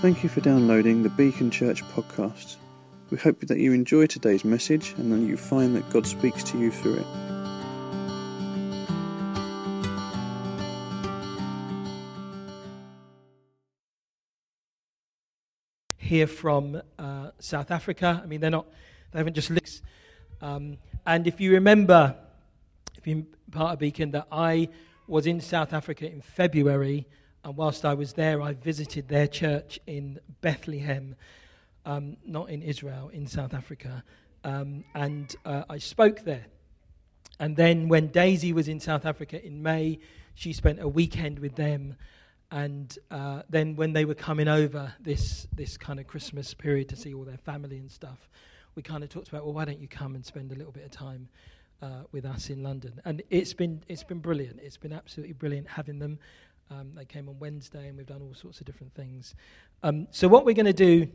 Thank you for downloading the Beacon Church podcast. We hope that you enjoy today's message and that you find that God speaks to you through it. here from uh, South Africa. I mean, they're not, they haven't just licked. Um, and if you remember, if you're part of Beacon, that I was in South Africa in February, and whilst I was there, I visited their church in Bethlehem, um, not in Israel, in South Africa, um, and uh, I spoke there. And then when Daisy was in South Africa in May, she spent a weekend with them. And uh, then when they were coming over this, this kind of Christmas period to see all their family and stuff, we kind of talked about, well, why don't you come and spend a little bit of time uh, with us in London? And it's been, it's been brilliant. It's been absolutely brilliant having them. Um, they came on Wednesday and we've done all sorts of different things. Um, so what we're going to do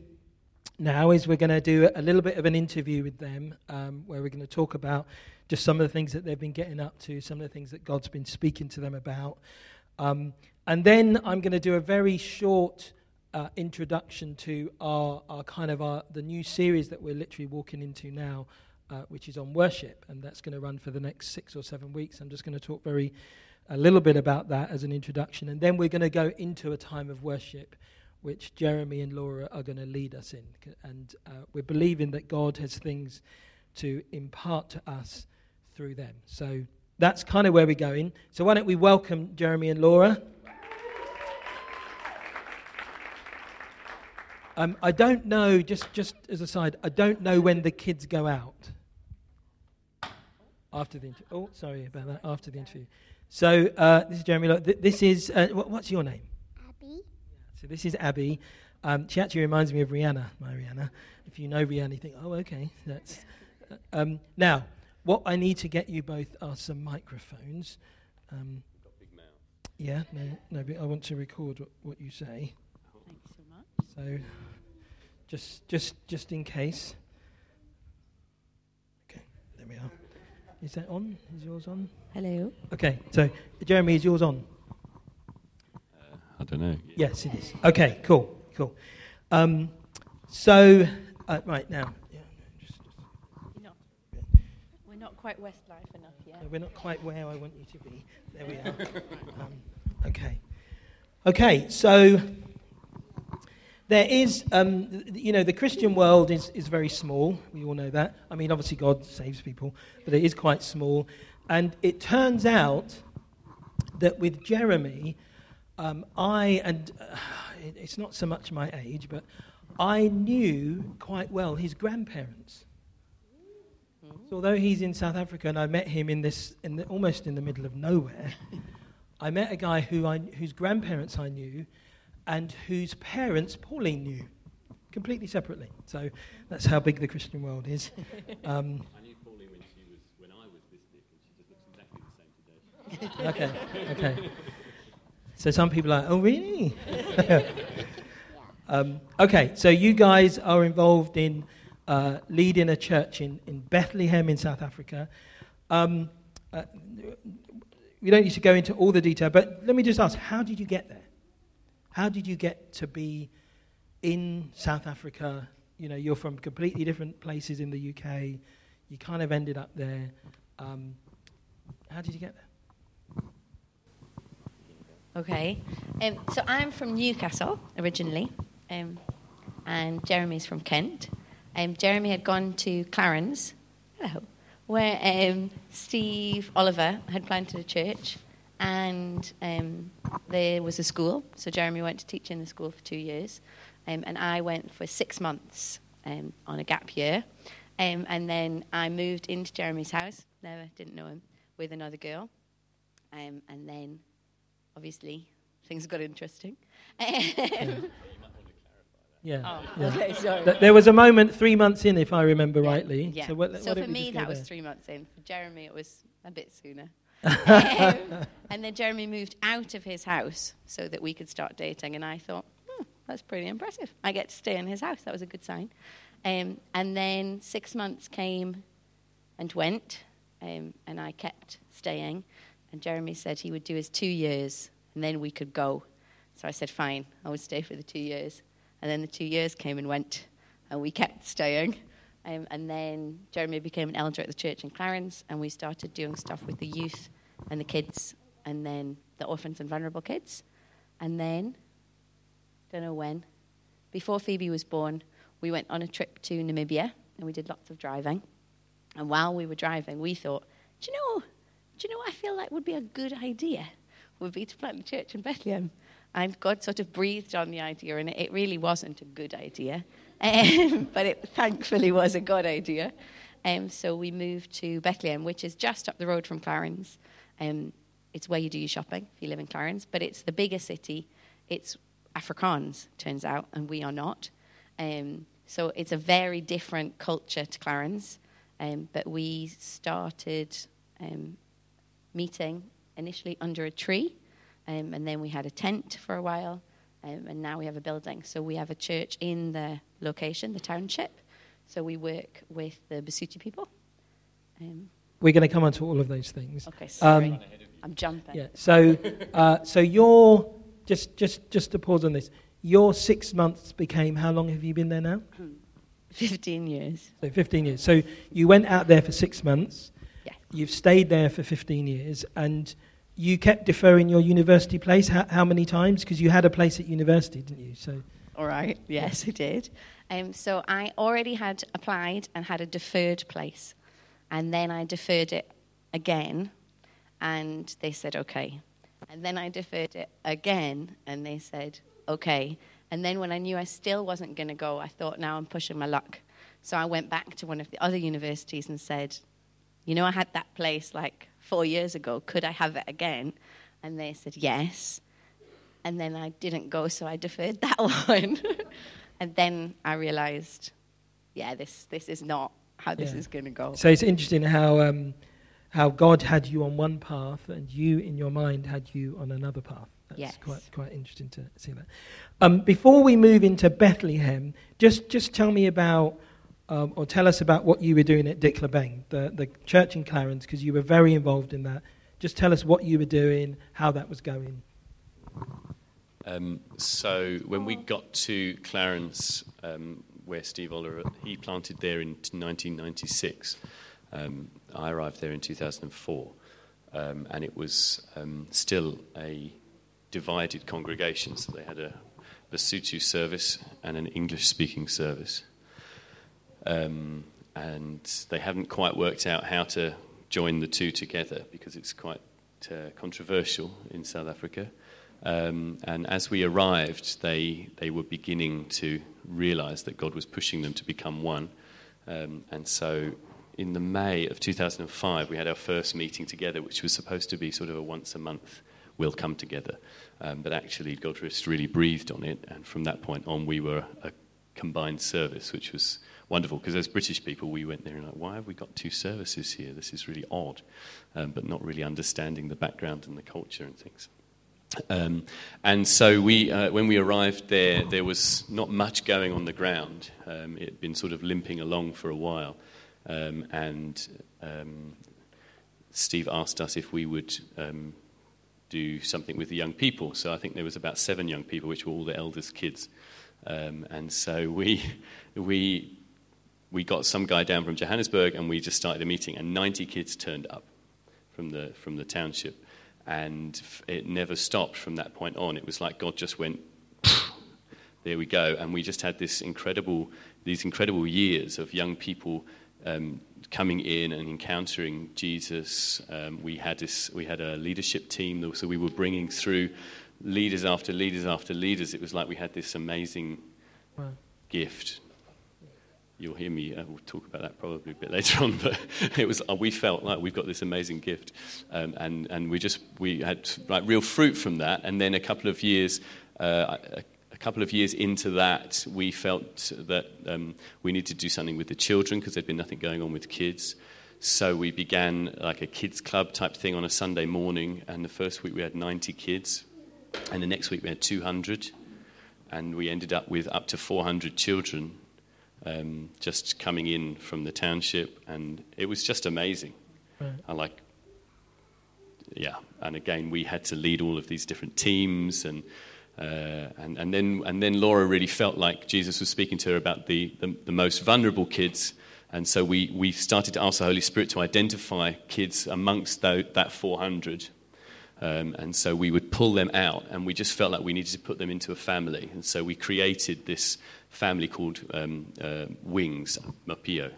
now is we're going to do a little bit of an interview with them um, where we're going to talk about just some of the things that they've been getting up to, some of the things that God's been speaking to them about. Um, and then I'm going to do a very short uh, introduction to our, our kind of our, the new series that we're literally walking into now, uh, which is on worship, and that's going to run for the next six or seven weeks. I'm just going to talk very a little bit about that as an introduction, and then we're going to go into a time of worship, which Jeremy and Laura are going to lead us in, and uh, we're believing that God has things to impart to us through them. So that's kind of where we're going. So why don't we welcome Jeremy and Laura? Um, I don't know, just, just as a side, I don't know when the kids go out. After the interview. Oh, sorry about that. After the interview. So uh, this is Jeremy. Look, th- this is, uh, what, what's your name? Abby. So this is Abby. Um, she actually reminds me of Rihanna, my Rihanna. If you know Rihanna, you think, oh, okay. That's, uh, um, now, what I need to get you both are some microphones. Um, yeah, no, no, but I want to record what, what you say. Thank you so much. So, just, just, just in case. Okay, there we are. Is that on? Is yours on? Hello. Okay, so Jeremy, is yours on? I don't know. Yes, it is. Okay, cool, cool. Um, so, uh, right now, yeah, just, just, We're not, we're not quite Westlife enough yet. no, we're not quite where I want you to be. There we are. Um, okay, okay. So there is, um, you know, the Christian world is is very small. We all know that. I mean, obviously, God saves people, but it is quite small. And it turns out that with Jeremy, um, I, and uh, it- it's not so much my age, but I knew quite well his grandparents. So although he's in South Africa and I met him in this, in the, almost in the middle of nowhere, I met a guy who I, whose grandparents I knew and whose parents Pauline knew, completely separately. So that's how big the Christian world is. Um, I knew Pauline when she was when I was this big, and she just looks exactly the same today. okay, okay. So some people are like, oh, really? um, okay, so you guys are involved in uh, leading a church in, in Bethlehem in South Africa. Um, uh, we don't need to go into all the detail, but let me just ask how did you get there? How did you get to be in South Africa? You know, you're from completely different places in the UK. You kind of ended up there. Um, how did you get there? Okay. Um, so I'm from Newcastle originally, um, and Jeremy's from Kent. Um, Jeremy had gone to Clarens, hello, where um, Steve Oliver had planted a church, and um, there was a school. So Jeremy went to teach in the school for two years, um, and I went for six months um, on a gap year, um, and then I moved into Jeremy's house. Never didn't know him with another girl, um, and then obviously things got interesting. Um, Yeah. oh, yeah. okay, sorry. Th- There was a moment three months in, if I remember rightly. Yeah. So, what, So why for me, just go that was three months in. For Jeremy, it was a bit sooner. Um, and then Jeremy moved out of his house so that we could start dating. And I thought, hmm, that's pretty impressive. I get to stay in his house. That was a good sign. Um, and then six months came and went, um, and I kept staying. And Jeremy said he would do his two years, and then we could go. So I said, fine, I would stay for the two years. And then the two years came and went, and we kept staying. Um, and then Jeremy became an elder at the church in Clarens, and we started doing stuff with the youth and the kids, and then the orphans and vulnerable kids. And then, don't know when, before Phoebe was born, we went on a trip to Namibia, and we did lots of driving. And while we were driving, we thought, do you know, do you know what I feel like would be a good idea? Would be to plant a church in Bethlehem. And God sort of breathed on the idea, and it really wasn't a good idea. Um, but it thankfully was a good idea. Um, so we moved to Bethlehem, which is just up the road from Clarens. Um, it's where you do your shopping if you live in Clarens, but it's the bigger city. It's Afrikaans, turns out, and we are not. Um, so it's a very different culture to Clarens. Um, but we started um, meeting initially under a tree, um, and then we had a tent for a while, um, and now we have a building. So we have a church in the location, the township. So we work with the Basotho people. Um, We're going to come on to all of those things. okay, sorry. I'm jumping. Yeah. So, uh, so your just just just to pause on this. Your six months became how long have you been there now? 15 years. So 15 years. So you went out there for six months. Yeah. You've stayed there for 15 years, and you kept deferring your university place. How, how many times? Because you had a place at university, didn't you? So All right. Yes, I did. Um, so I already had applied and had a deferred place. And then I deferred it again, and they said, okay. And then I deferred it again, and they said, okay. And then when I knew I still wasn't going to go, I thought, now I'm pushing my luck. So I went back to one of the other universities and said, you know, I had that place like four years ago. Could I have it again? And they said, yes. And then I didn't go, so I deferred that one. and then I realized, yeah, this, this is not how this Yeah. is going to go. So it's interesting how um, how God had you on one path and you in your mind had you on another path. That's Yes. quite quite interesting to see that. Um, before we move into Bethlehem, just just tell me about um, or tell us about what you were doing at Dicklabeng, the the church in Clarens, because you were very involved in that. Just tell us what you were doing, how that was going. Um, so when we got to Clarens, um, where Steve Oliver he planted there in 1996, um, I arrived there in 2004, um, and it was um, still a divided congregation. So they had a Basotho service and an English-speaking service, um, and they haven't quite worked out how to join the two together because it's quite uh, controversial in South Africa. Um, and as we arrived, they, they were beginning to realize that God was pushing them to become one. Um, and so in the May of 2005, we had our first meeting together, which was supposed to be sort of a once a month, we'll come together. Um, but actually, God just really breathed on it. And from that point on, we were a combined service, which was wonderful because as British people, we went there and like, why have we got two services here? This is really odd, um, but not really understanding the background and the culture and things. Um, and so we, uh, when we arrived there, there was not much going on the ground. Um, it had been sort of limping along for a while, um, and um, Steve asked us if we would um, do something with the young people. So I think there was about seven young people, which were all the eldest kids, um, and so we we we got some guy down from Johannesburg, and we just started a meeting, and 90 kids turned up from the from the township and it never stopped from that point on. It was like God just went, there we go, and we just had this incredible, these incredible years of young people um, coming in and encountering Jesus. Um, we had this, we had a leadership team, so we were bringing through leaders after leaders after leaders. It was like we had this amazing Wow. gift. You'll hear me. Uh, we'll talk about that probably a bit later on. But it was. Uh, we felt like we've got this amazing gift, um, and and we just we had like real fruit from that. And then a couple of years. Uh, a, couple of years into that, we felt that um, we needed to do something with the children because there'd been nothing going on with kids. So we began like a kids club type thing on a Sunday morning. And the first week we had 90 kids, and the next week we had 200 and we ended up with up to 400 children um, just coming in from the township, and it was just amazing. Right. I like, yeah, and again, we had to lead all of these different teams, and Uh, and, and, then, and then Laura really felt like Jesus was speaking to her about the, the, the most vulnerable kids. And so we, we started to ask the Holy Spirit to identify kids amongst the, that 400. Um, and so we would pull them out, and we just felt like we needed to put them into a family. And so we created this family called um, uh, Wings, Mapio,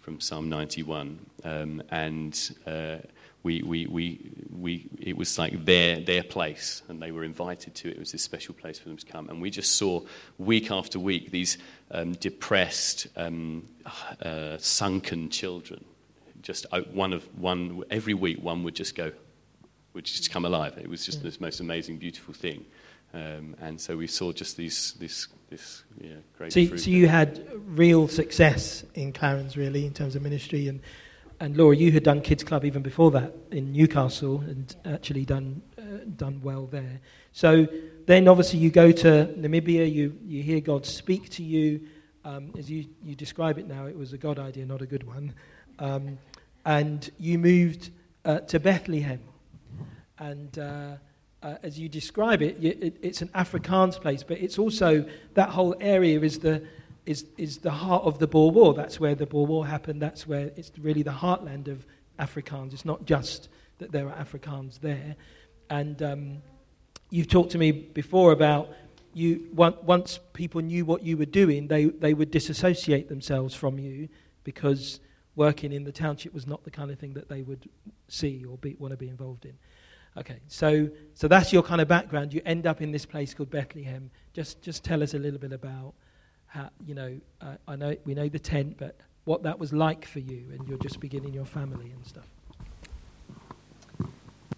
from Psalm 91. Um, and uh, we, we, we, we, it was like their, their place, and they were invited to it. It was this special place for them to come. And we just saw week after week these um, depressed, um, uh, sunken children. Just uh, one of one every week, one would just go, would just come alive. It was just this most amazing, beautiful thing. Um, and so we saw just these, this, this yeah, great. So, so you had real success in Clarens, really, in terms of ministry, and and Laura, you had done Kids Club even before that in Newcastle, and actually done uh, done well there. So then, obviously, you go to Namibia. You you hear God speak to you. Um, as you, you describe it now, it was a God idea, not a good one. Um, and you moved uh, to Bethlehem. And uh, uh, as you describe it, it, it's an Afrikaans place, but it's also that whole area is the is is the heart of the Boer War. That's where the Boer War happened. That's where it's really the heartland of Afrikaans. It's not just that there are Afrikaans there. And um, you've talked to me before about you once people knew what you were doing, they they would disassociate themselves from you because working in the township was not the kind of thing that they would see or be, want to be involved in. Okay, so, so that's your kind of background. You end up in this place called Bethlehem. Just, just tell us a little bit about how, you know, uh, I know we know the tent, but what that was like for you, and you're just beginning your family and stuff.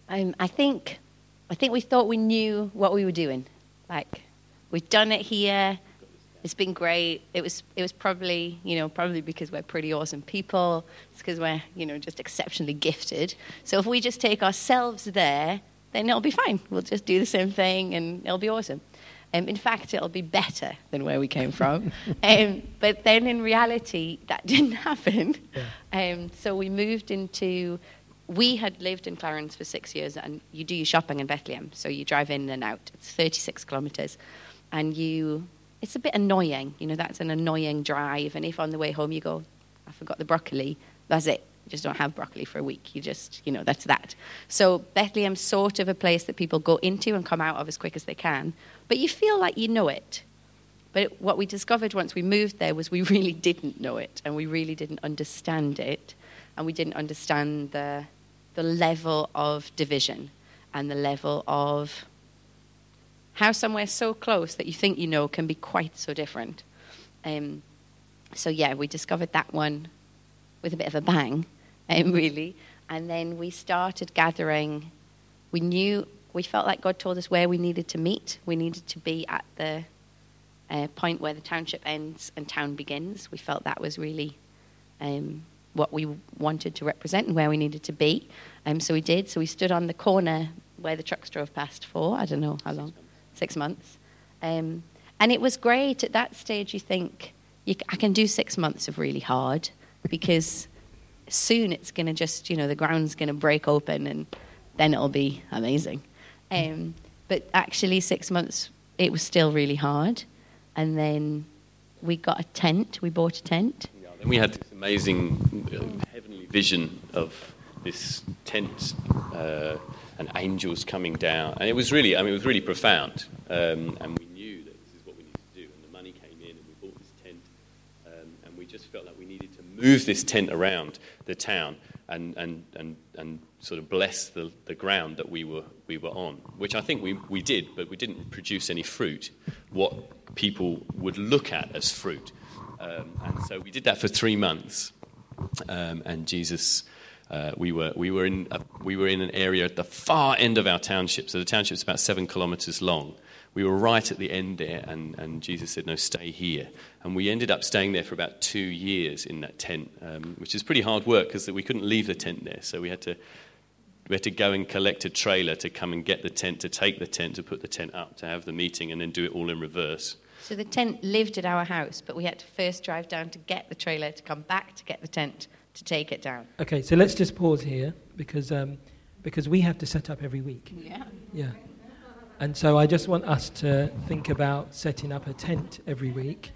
Um, I think, I think we thought we knew what we were doing. Like, we've done it here. It's been great. It was, it was probably, you know, probably because we're pretty awesome people. It's because we're, you know, just exceptionally gifted. So if we just take ourselves there, then it'll be fine. We'll just do the same thing and it'll be awesome. Um, in fact, it'll be better than where we came from. um, but then in reality, that didn't happen. Yeah. Um, so we moved into, we had lived in Clarens for six years, and you do your shopping in Bethlehem. So you drive in and out. It's 36 kilometres. And you it's a bit annoying. You know, that's an annoying drive. And if on the way home you go, I forgot the broccoli, that's it. You just don't have broccoli for a week. You just, you know, that's that. So Bethlehem's sort of a place that people go into and come out of as quick as they can. But you feel like you know it. But what we discovered once we moved there was we really didn't know it and we really didn't understand it. And we didn't understand the, the level of division and the level of how somewhere so close that you think you know can be quite so different. Um, so yeah, we discovered that one with a bit of a bang, um, really. And then we started gathering. We knew we felt like God told us where we needed to meet. We needed to be at the uh, point where the township ends and town begins. We felt that was really um, what we wanted to represent and where we needed to be. Um, so we did. So we stood on the corner where the trucks drove past for I don't know how long six months. Um, and it was great. At that stage, you think, you, I can do six months of really hard because soon it's going to just, you know, the ground's going to break open and then it'll be amazing. Um, but actually, six months, it was still really hard. And then we got a tent, we bought a tent. Yeah, then we had this amazing uh, heavenly vision of this tent. Uh, and angels coming down. And it was really, I mean, it was really profound. Um, and we knew that this is what we needed to do. And the money came in, and we bought this tent. Um, and we just felt like we needed to move this tent around the town and, and, and, and sort of bless the, the ground that we were, we were on, which I think we, we did, but we didn't produce any fruit, what people would look at as fruit. Um, and so we did that for three months. Um, and Jesus uh, we, were, we, were in a, we were in an area at the far end of our township. So the township's about seven kilometers long. We were right at the end there, and, and Jesus said, No, stay here. And we ended up staying there for about two years in that tent, um, which is pretty hard work because we couldn't leave the tent there. So we had to we had to go and collect a trailer to come and get the tent, to take the tent, to put the tent up, to have the meeting, and then do it all in reverse. So the tent lived at our house, but we had to first drive down to get the trailer, to come back to get the tent, to take it down. Okay, so let's just pause here because, um, because we have to set up every week. Yeah. Yeah. And so I just want us to think about setting up a tent every week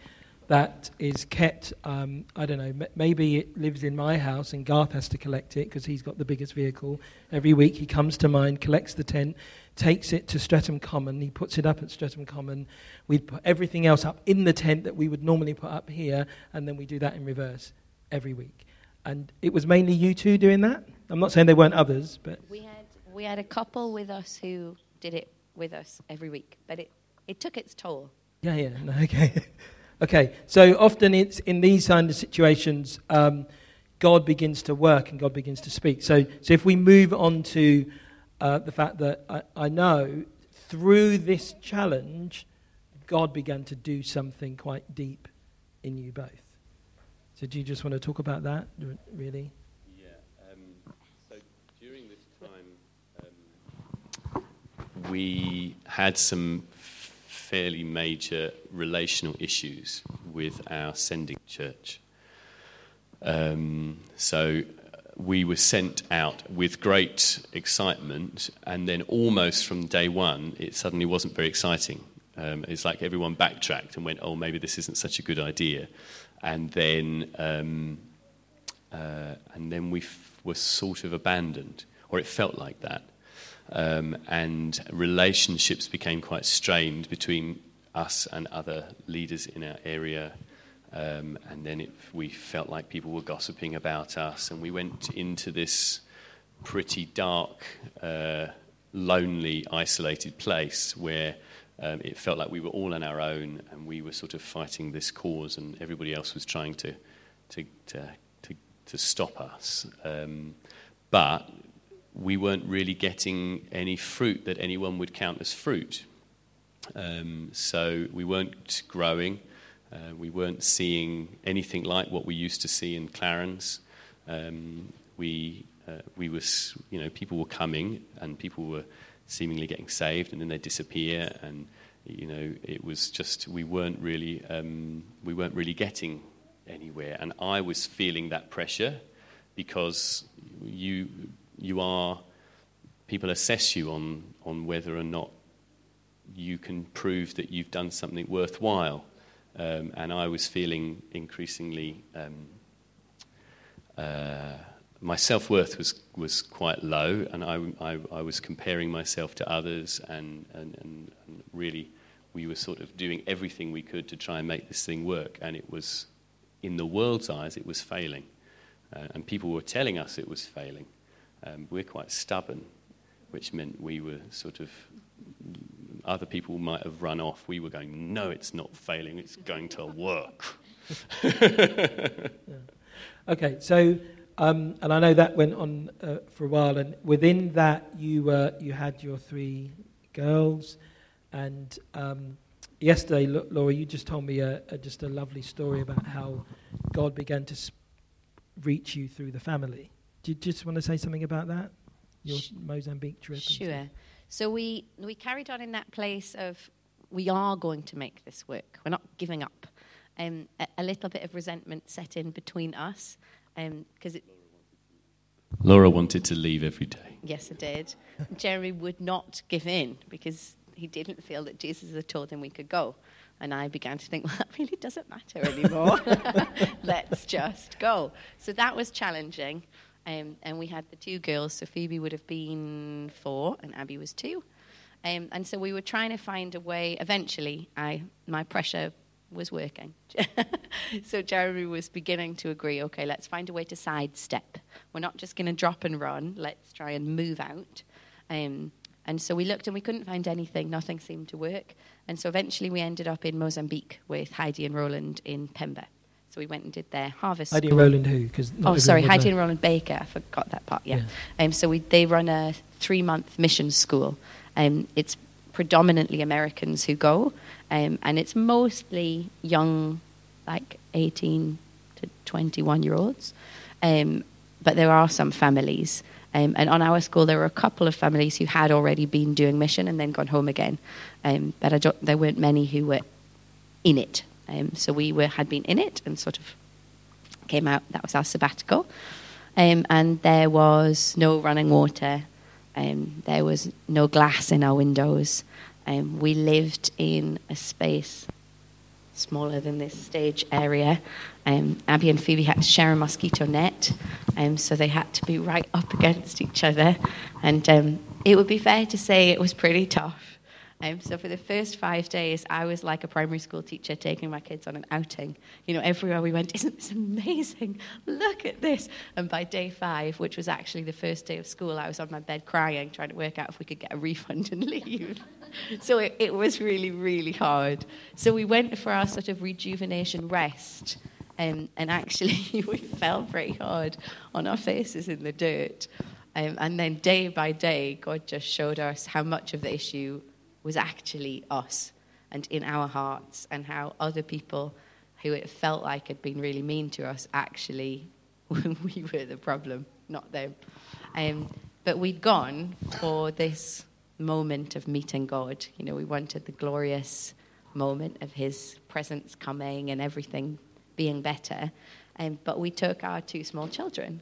that is kept. Um, I don't know, m- maybe it lives in my house and Garth has to collect it because he's got the biggest vehicle. Every week he comes to mine, collects the tent, takes it to Streatham Common, he puts it up at Streatham Common. We put everything else up in the tent that we would normally put up here, and then we do that in reverse every week. And it was mainly you two doing that. I'm not saying there weren't others, but We had we had a couple with us who did it with us every week, but it, it took its toll. Yeah, yeah, no, okay. okay, so often it's in these kind of situations, um, God begins to work and God begins to speak. So, so if we move on to uh, the fact that I, I know through this challenge, God began to do something quite deep in you both. So, do you just want to talk about that, really? Yeah. Um, so during this time, um, we had some fairly major relational issues with our sending church. Um, so uh, we were sent out with great excitement, and then almost from day one, it suddenly wasn't very exciting. Um, it's like everyone backtracked and went, "Oh, maybe this isn't such a good idea," and then um, uh, and then we f- were sort of abandoned, or it felt like that. Um, and relationships became quite strained between us and other leaders in our area. Um, and then it, we felt like people were gossiping about us, and we went into this pretty dark, uh, lonely, isolated place where um, it felt like we were all on our own and we were sort of fighting this cause, and everybody else was trying to, to, to, to, to stop us. Um, but we weren't really getting any fruit that anyone would count as fruit. Um, so we weren't growing. Uh, we weren't seeing anything like what we used to see in Clarens. Um, we, uh, we was, you know, people were coming and people were seemingly getting saved, and then they disappear, and you know, it was just we weren't really um, we weren't really getting anywhere, and I was feeling that pressure because you you are people assess you on on whether or not you can prove that you've done something worthwhile. Um, and I was feeling increasingly, um, uh, my self worth was, was quite low, and I, I, I, was comparing myself to others, and, and, and, and really, we were sort of doing everything we could to try and make this thing work, and it was, in the world's eyes, it was failing. Uh, and people were telling us it was failing. Um, we're quite stubborn, which meant we were sort of other people might have run off. We were going, no, it's not failing, it's going to work. yeah. Okay, so, um, and I know that went on uh, for a while, and within that, you, uh, you had your three girls, and um, yesterday, Laura, you just told me a, a, just a lovely story about how God began to reach you through the family. Do you just want to say something about that? Your Mozambique trip? Sure. So we, we carried on in that place of we are going to make this work. We're not giving up. Um, a, a, little bit of resentment set in between us because um, it. Laura wanted to leave every day. Yes, I did. Jeremy would not give in because he didn't feel that Jesus had told him we could go. And I began to think, well, that really doesn't matter anymore. Let's just go. So that was challenging. Um, and we had the two girls, so Phoebe would have been four and Abby was two. Um, and so we were trying to find a way. Eventually, I my pressure was working. so Jeremy was beginning to agree. Okay, let's find a way to sidestep. We're not just going to drop and run. Let's try and move out. Um, and so we looked and we couldn't find anything. Nothing seemed to work. And so eventually we ended up in Mozambique with Heidi and Rolland in Pemba. So we went and did their harvest. Heidi and Rolland who? Cause oh, sorry, Heidi and Rolland Baker. I forgot that part. Yeah. yeah. Um, so we, they run a three-month mission school. Um, it's predominantly Americans who go, um, and it's mostly young, like 18 to 21-year-olds. Um, but there are some families. Um, and on our school, there were a couple of families who had already been doing mission and then gone home again. Um, but there weren't many who were in it. Um, so we were, had been in it and sort of came out. That was our sabbatical. Um, and there was no running water. Um, there was no glass in our windows. Um, we lived in a space smaller than this stage area. Um, Abby and Phoebe had to share a mosquito net, um, so they had to be right up against each other. And um, it would be fair to say it was pretty tough. Um, so for the first five days, I was like a primary school teacher taking my kids on an outing. You know, everywhere we went, isn't this amazing? Look at this. And by day five, which was actually the first day of school, I was on my bed crying, trying to work out if we could get a refund and leave. so it, it was really, really hard. So we went for our sort of rejuvenation rest. Um, and actually, we fell pretty hard on our faces in the dirt. Um, and then day by day, God just showed us how much of the issue was actually us and in our hearts, and how other people who it felt like had been really mean to us actually we were the problem, not them. Um, but we'd gone for this moment of meeting God. You know, we wanted the glorious moment of His presence coming and everything being better. Um, but we took our two small children.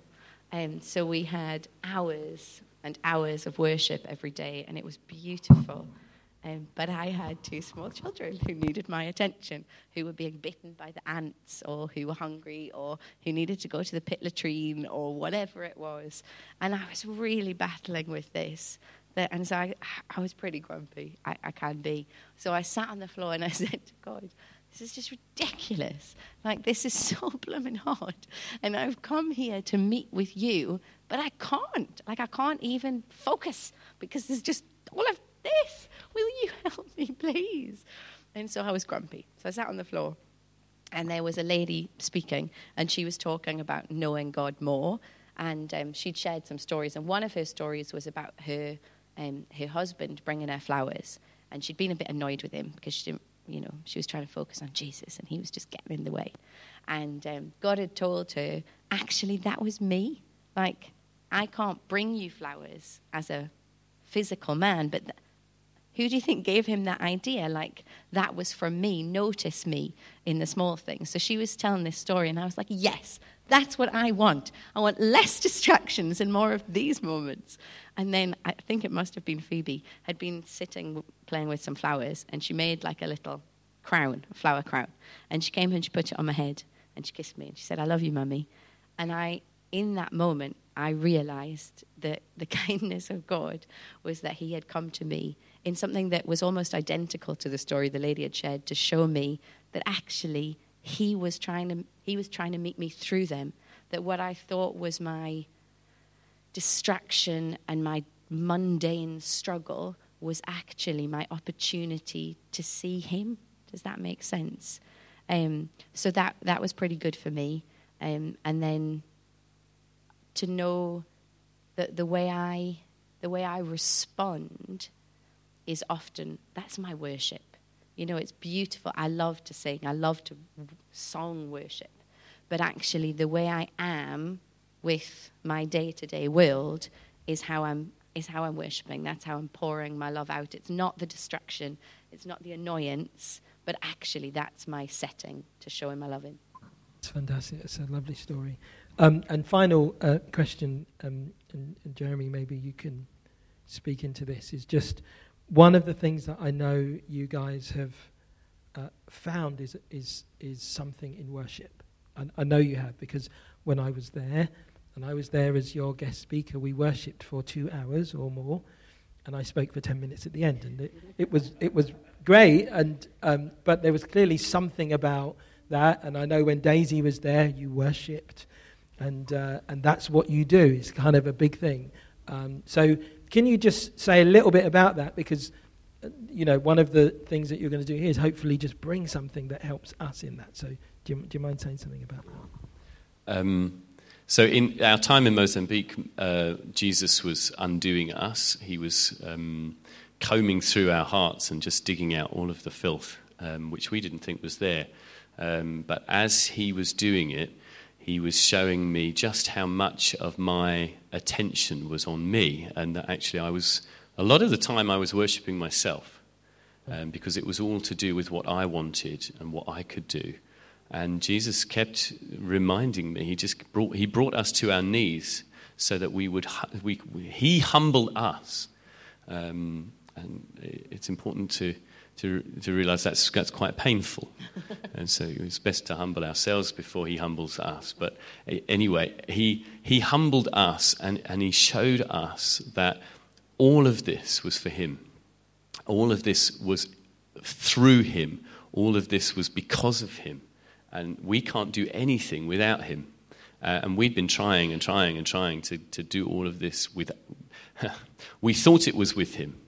And um, so we had hours and hours of worship every day, and it was beautiful. Um, but I had two small children who needed my attention, who were being bitten by the ants, or who were hungry, or who needed to go to the pit latrine, or whatever it was. And I was really battling with this. And so I, I was pretty grumpy. I, I can be. So I sat on the floor and I said to God, this is just ridiculous. Like, this is so blooming hard. And I've come here to meet with you, but I can't. Like, I can't even focus because there's just all of this. Will you help me, please? And so I was grumpy. So I sat on the floor, and there was a lady speaking, and she was talking about knowing God more. And um, she'd shared some stories, and one of her stories was about her, um, her husband bringing her flowers. And she'd been a bit annoyed with him because she didn't, you know, she was trying to focus on Jesus, and he was just getting in the way. And um, God had told her, actually, that was me. Like, I can't bring you flowers as a physical man, but th- who do you think gave him that idea? Like, that was from me. Notice me in the small things. So she was telling this story, and I was like, yes, that's what I want. I want less distractions and more of these moments. And then I think it must have been Phoebe, had been sitting playing with some flowers, and she made like a little crown, a flower crown. And she came and she put it on my head, and she kissed me, and she said, I love you, mummy. And I, in that moment, I realized that the kindness of God was that He had come to me in something that was almost identical to the story the lady had shared to show me that actually He was trying to, he was trying to meet me through them. That what I thought was my distraction and my mundane struggle was actually my opportunity to see Him. Does that make sense? Um, so that, that was pretty good for me. Um, and then to know that the way I the way I respond is often that's my worship. You know, it's beautiful. I love to sing. I love to song worship. But actually the way I am with my day-to-day world is how I'm is how I'm worshiping. That's how I'm pouring my love out. It's not the distraction, it's not the annoyance, but actually that's my setting to show him my love in. It's fantastic. It's a lovely story. Um, and final uh, question, um, and, and, Jeremy, maybe you can speak into this, is just one of the things that I know you guys have uh, found is, is, is something in worship. And I know you have, because when I was there, and I was there as your guest speaker, we worshipped for two hours or more, and I spoke for 10 minutes at the end. And it, it was, it was great, and, um, but there was clearly something about that. And I know when Daisy was there, you worshipped and uh, and that's what you do. It's kind of a big thing. Um, so can you just say a little bit about that? Because uh, you know one of the things that you're going to do here is hopefully just bring something that helps us in that. So do you, do you mind saying something about that? Um, so in our time in Mozambique, uh, Jesus was undoing us. He was um, combing through our hearts and just digging out all of the filth, um, which we didn't think was there. Um, but as he was doing it, he was showing me just how much of my attention was on me, and that actually I was, a lot of the time, I was worshipping myself um, because it was all to do with what I wanted and what I could do. And Jesus kept reminding me, he just brought, he brought us to our knees so that we would, we, he humbled us. Um, and it's important to, to, to realize that's, that's quite painful. and so it's best to humble ourselves before he humbles us. But anyway, he, he humbled us and, and he showed us that all of this was for him. All of this was through him. All of this was because of him. And we can't do anything without him. Uh, and we'd been trying and trying and trying to, to do all of this with. we thought it was with him.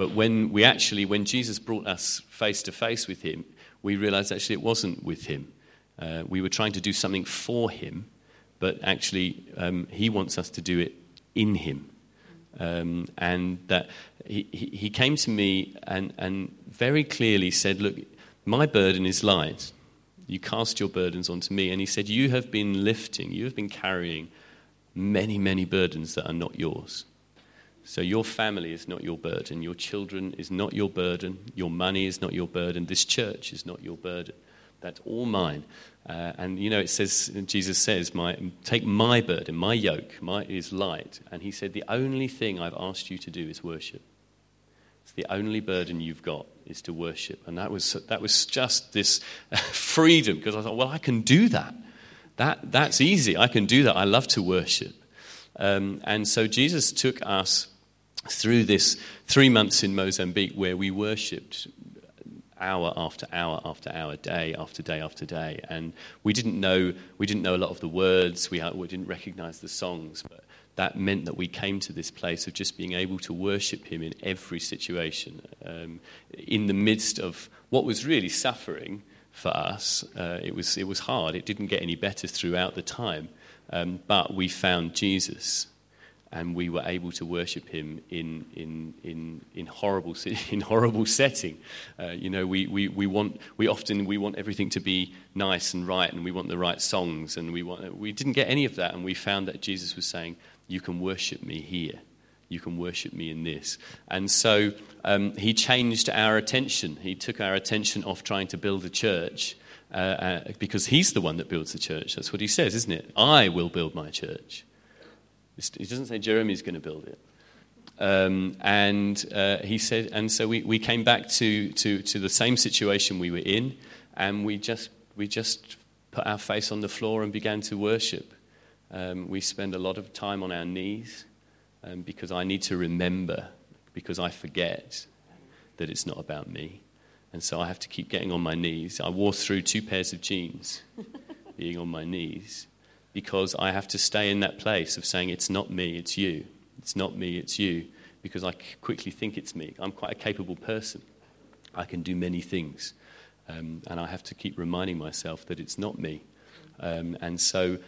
But when we actually, when Jesus brought us face to face with him, we realized actually it wasn't with him. Uh, we were trying to do something for him, but actually um, he wants us to do it in him. Um, and that he, he came to me and, and very clearly said, Look, my burden is light. You cast your burdens onto me. And he said, You have been lifting, you have been carrying many, many burdens that are not yours. So your family is not your burden. Your children is not your burden. Your money is not your burden. This church is not your burden. That's all mine. Uh, and you know, it says, Jesus says, my, Take my burden, my yoke, my, is light. And he said, The only thing I've asked you to do is worship. It's the only burden you've got is to worship. And that was, that was just this freedom because I thought, well, I can do that. that. That's easy. I can do that. I love to worship. Um, and so Jesus took us through this three months in Mozambique where we worshipped hour after hour after hour, day after day after day. And we didn't know, we didn't know a lot of the words, we, we didn't recognize the songs, but that meant that we came to this place of just being able to worship Him in every situation. Um, in the midst of what was really suffering for us, uh, it, was, it was hard. It didn't get any better throughout the time. Um, but we found Jesus and we were able to worship him in, in, in, in, horrible, in horrible setting. Uh, you know, we, we, we, want, we often we want everything to be nice and right, and we want the right songs, and we, want, we didn't get any of that, and we found that Jesus was saying, you can worship me here. You can worship me in this. And so um, he changed our attention. He took our attention off trying to build a church uh, uh, because he's the one that builds the church. That's what he says, isn't it? I will build my church. He doesn't say Jeremy's going to build it. Um, and uh, he said, and so we, we came back to, to, to the same situation we were in, and we just, we just put our face on the floor and began to worship. Um, we spend a lot of time on our knees um, because I need to remember, because I forget that it's not about me. And so I have to keep getting on my knees. I wore through two pairs of jeans being on my knees because I have to stay in that place of saying, It's not me, it's you. It's not me, it's you. Because I quickly think it's me. I'm quite a capable person. I can do many things. Um, and I have to keep reminding myself that it's not me. Um, and so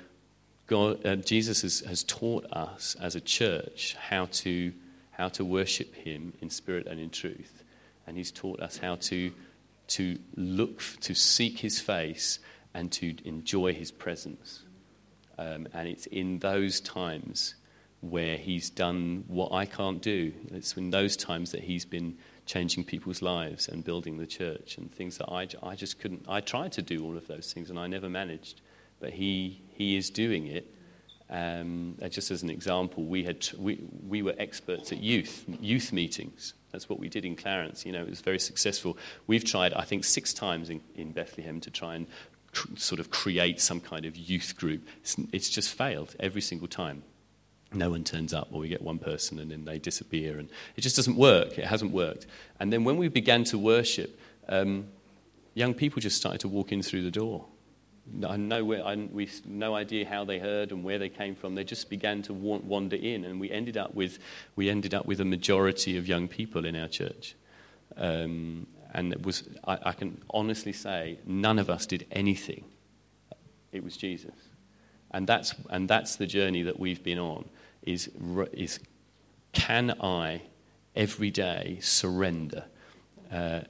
God, uh, Jesus has, has taught us as a church how to, how to worship Him in spirit and in truth. And He's taught us how to, to look, to seek His face and to enjoy His presence. Um, and it's in those times where He's done what I can't do. It's in those times that He's been changing people's lives and building the church and things that I, I just couldn't. I tried to do all of those things and I never managed but he, he is doing it. Um, just as an example, we, had, we, we were experts at youth, youth meetings. That's what we did in Clarens. You know, it was very successful. We've tried, I think, six times in, in Bethlehem to try and cr- sort of create some kind of youth group. It's, it's just failed every single time no one turns up, or we get one person and then they disappear, and it just doesn't work. It hasn't worked. And then when we began to worship, um, young people just started to walk in through the door. I know where, we no idea how they heard and where they came from. They just began to wander in, and we ended up with we ended up with a majority of young people in our church. Um, and it was I, I, can honestly say none of us did anything. It was Jesus, and that's and that's the journey that we've been on. Is is can I every day surrender? Uh,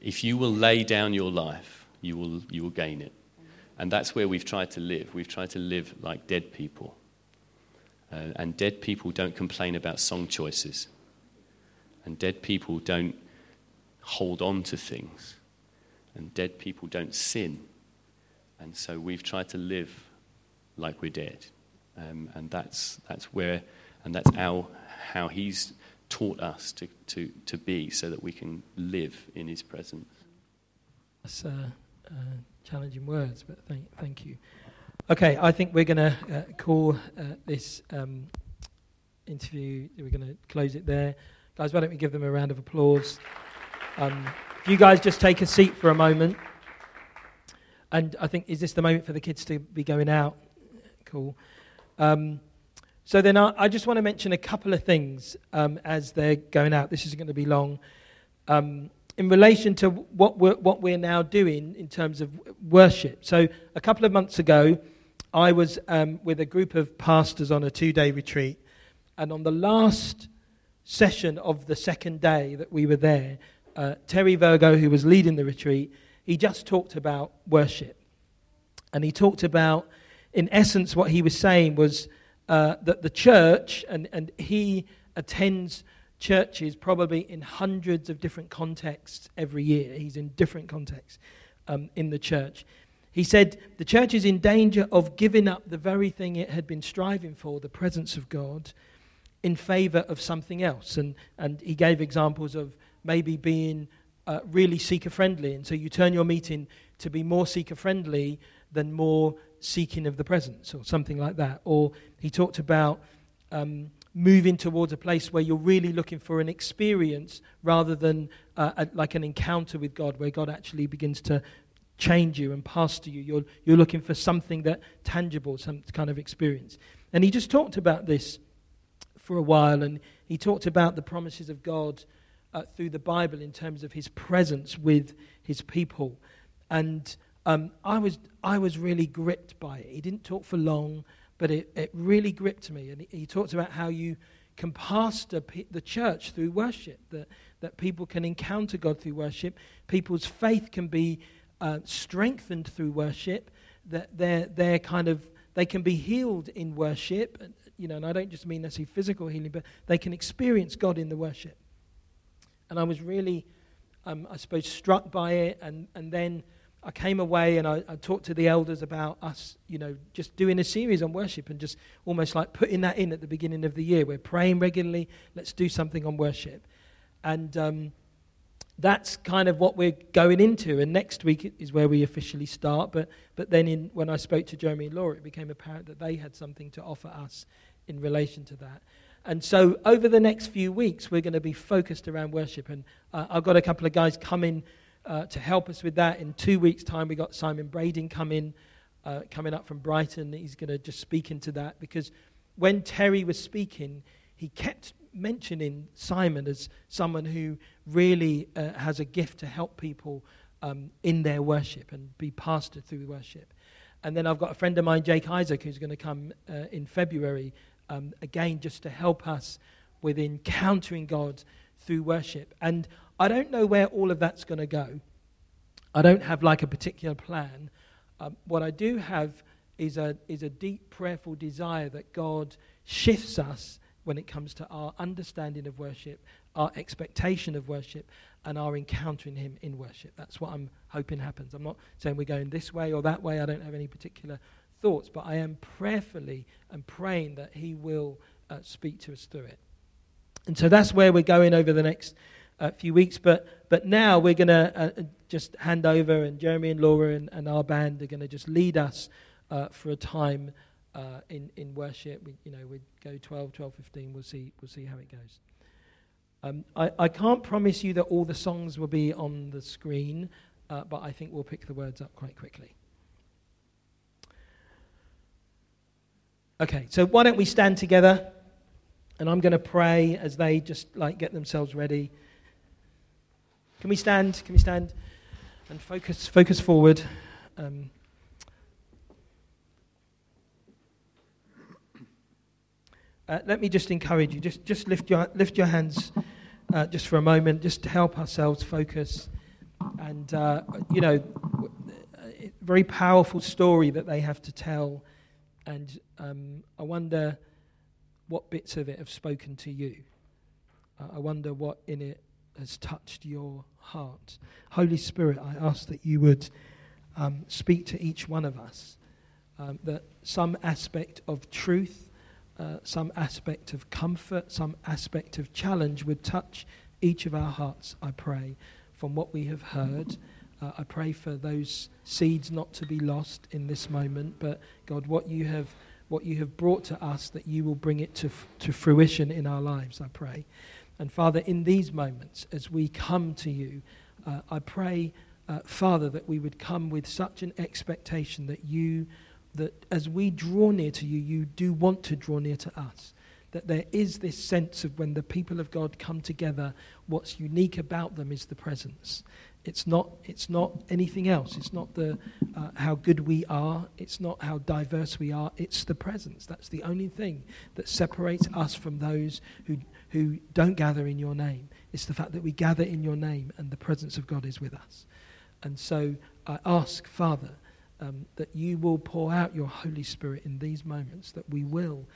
if you will lay down your life, you will you will gain it. And that's where we've tried to live. We've tried to live like dead people. Uh, and dead people don't complain about song choices. And dead people don't hold on to things. And dead people don't sin. And so we've tried to live like we're dead. Um, and that's, that's where, and that's how, how he's taught us to, to, to be so that we can live in His presence. That's uh, uh, challenging words, but thank, thank you. Okay, I think we're going to uh, call uh, this um, interview, we're going to close it there. Guys, why don't we give them a round of applause? Um, if you guys just take a seat for a moment. And I think, is this the moment for the kids to be going out? Cool. Um, so then I, I, just want to mention a couple of things um, as they're going out. This isn't going to be long. Um, in relation to what we're, what we're now doing in terms of worship. So a couple of months ago, I was um, with a group of pastors on a two day retreat. And on the last session of the second day that we were there, uh, Terry Virgo, who was leading the retreat, he just talked about worship. And he talked about, in essence, what he was saying was uh, that the church, and, and he attends churches probably in hundreds of different contexts every year. He's in different contexts um, in the church. He said the church is in danger of giving up the very thing it had been striving for, the presence of God, in favor of something else. And, and he gave examples of maybe being uh, really seeker friendly. And so you turn your meeting to be more seeker friendly than more seeking of the presence, or something like that. Or he talked about um, moving towards a place where you're really looking for an experience rather than uh, a, like an encounter with God, where God actually begins to change you and pass to you. You're, you're looking for something that tangible, some kind of experience. And he just talked about this for a while, and he talked about the promises of God uh, through the Bible in terms of his presence with his people. And um, I, was, I was really gripped by it. He didn't talk for long, but it, it really gripped me. And he, he talked about how you can pastor the church through worship, that, that people can encounter God through worship, people's faith can be uh, strengthened through worship, that they're, they're kind of, they can be healed in worship, you know, and I don't just mean necessarily physical healing, but they can experience God in the worship. And I was really, um, I suppose, struck by it. And, and then I came away and I, I, talked to the elders about us, you know, just doing a series on worship and just almost like putting that in at the beginning of the year. We're praying regularly. Let's do something on worship. And um, that's kind of what we're going into. And next week is where we officially start. But, but then in, when I spoke to Jeremy and Laura, it became apparent that they had something to offer us in relation to that. And so over the next few weeks, we're going to be focused around worship. And uh, I've got a couple of guys coming uh, to help us with that. In two weeks' time, we've got Simon Brading coming, uh, coming up from Brighton. He's going to just speak into that because when Terry was speaking, he kept mentioning Simon as someone who really uh, has a gift to help people um, in their worship and be pastored through worship. And then I've got a friend of mine, Jake Isaac, who's going to come uh, in February um, again, just to help us with encountering God through worship. And I don't know where all of that's going to go. I don't have like a particular plan. Um, what I do have is a, is a deep prayerful desire that God shifts us when it comes to our understanding of worship, our expectation of worship, and our encountering Him in worship. That's what I'm hoping happens. I'm not saying we're going this way or that way. I don't have any particular thoughts, but I am prayerfully and praying that He will uh, speak to us through it. And so that's where we're going over the next uh, few weeks. But, but now we're going to uh, just hand over, and Jeremy and Laura and, and our band are going to just lead us uh, for a time uh, in, in worship. We, you know, we go 12, 12, 15. We'll see, we'll see how it goes. Um, I, I can't promise you that all the songs will be on the screen, uh, but I think we'll pick the words up quite quickly. Okay, so why don't we stand together? And I'm going to pray as they just like get themselves ready. Can we stand? Can we stand and focus focus forward? Um, uh, let me just encourage you. Just just lift your lift your hands uh, just for a moment, just to help ourselves focus. And uh, you know, a very powerful story that they have to tell and um, I wonder what bits of it have spoken to you. Uh, I wonder what in it has touched your heart. Holy Spirit, I ask that you would um, speak to each one of us, um, that some aspect of truth uh, some aspect of comfort, some aspect of challenge would touch each of our hearts, I pray, from what we have heard. Uh, I pray for those seeds not to be lost in this moment, but God, what you have, what you have brought to us, that you will bring it to, f- to fruition in our lives, I pray. And Father, in these moments, as we come to you, uh, I pray, uh, Father, that we would come with such an expectation that you, that as we draw near to you, you do want to draw near to us. That there is this sense of when the people of God come together, what's unique about them is the presence. It's not, it's not anything else. It's not the, uh, how good we are. It's not how diverse we are. It's the presence. That's the only thing that separates us from those who, who don't gather in your name. It's the fact that we gather in your name and the presence of God is with us. And so I ask, Father, um, that you will pour out your Holy Spirit in these moments, that we will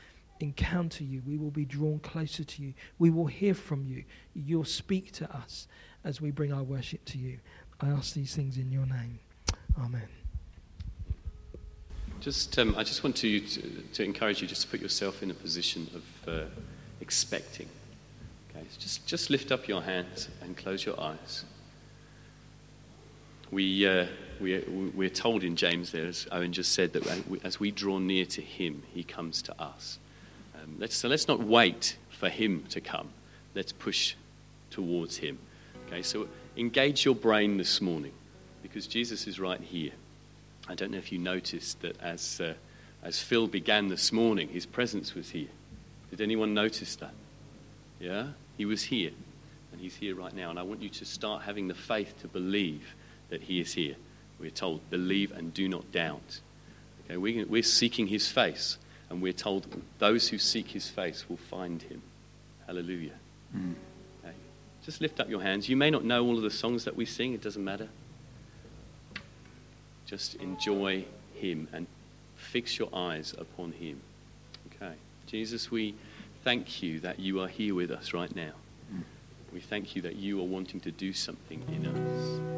encounter you, we will be drawn closer to you, we will hear from you, you'll speak to us as we bring our worship to you. I ask these things in your name. Amen. Just, um, I just want to, to, to encourage you just to put yourself in a position of uh, expecting. Okay, so just, just lift up your hands and close your eyes. We, uh, we, we're told in James there, as Owen just said, that as we draw near to him, he comes to us. Um, let's, so let's not wait for him to come. Let's push towards him. Okay, so engage your brain this morning because Jesus is right here. I don't know if you noticed that as, uh, as Phil began this morning, his presence was here. Did anyone notice that? Yeah? He was here, and he's here right now. And I want you to start having the faith to believe that he is here. We're told, believe and do not doubt. Okay, we, we're seeking his face, and we're told those who seek his face will find him. Hallelujah. Mm. Just lift up your hands. You may not know all of the songs that we sing, it doesn't matter. Just enjoy Him and fix your eyes upon Him. Okay. Jesus, we thank you that you are here with us right now. We thank you that you are wanting to do something in us.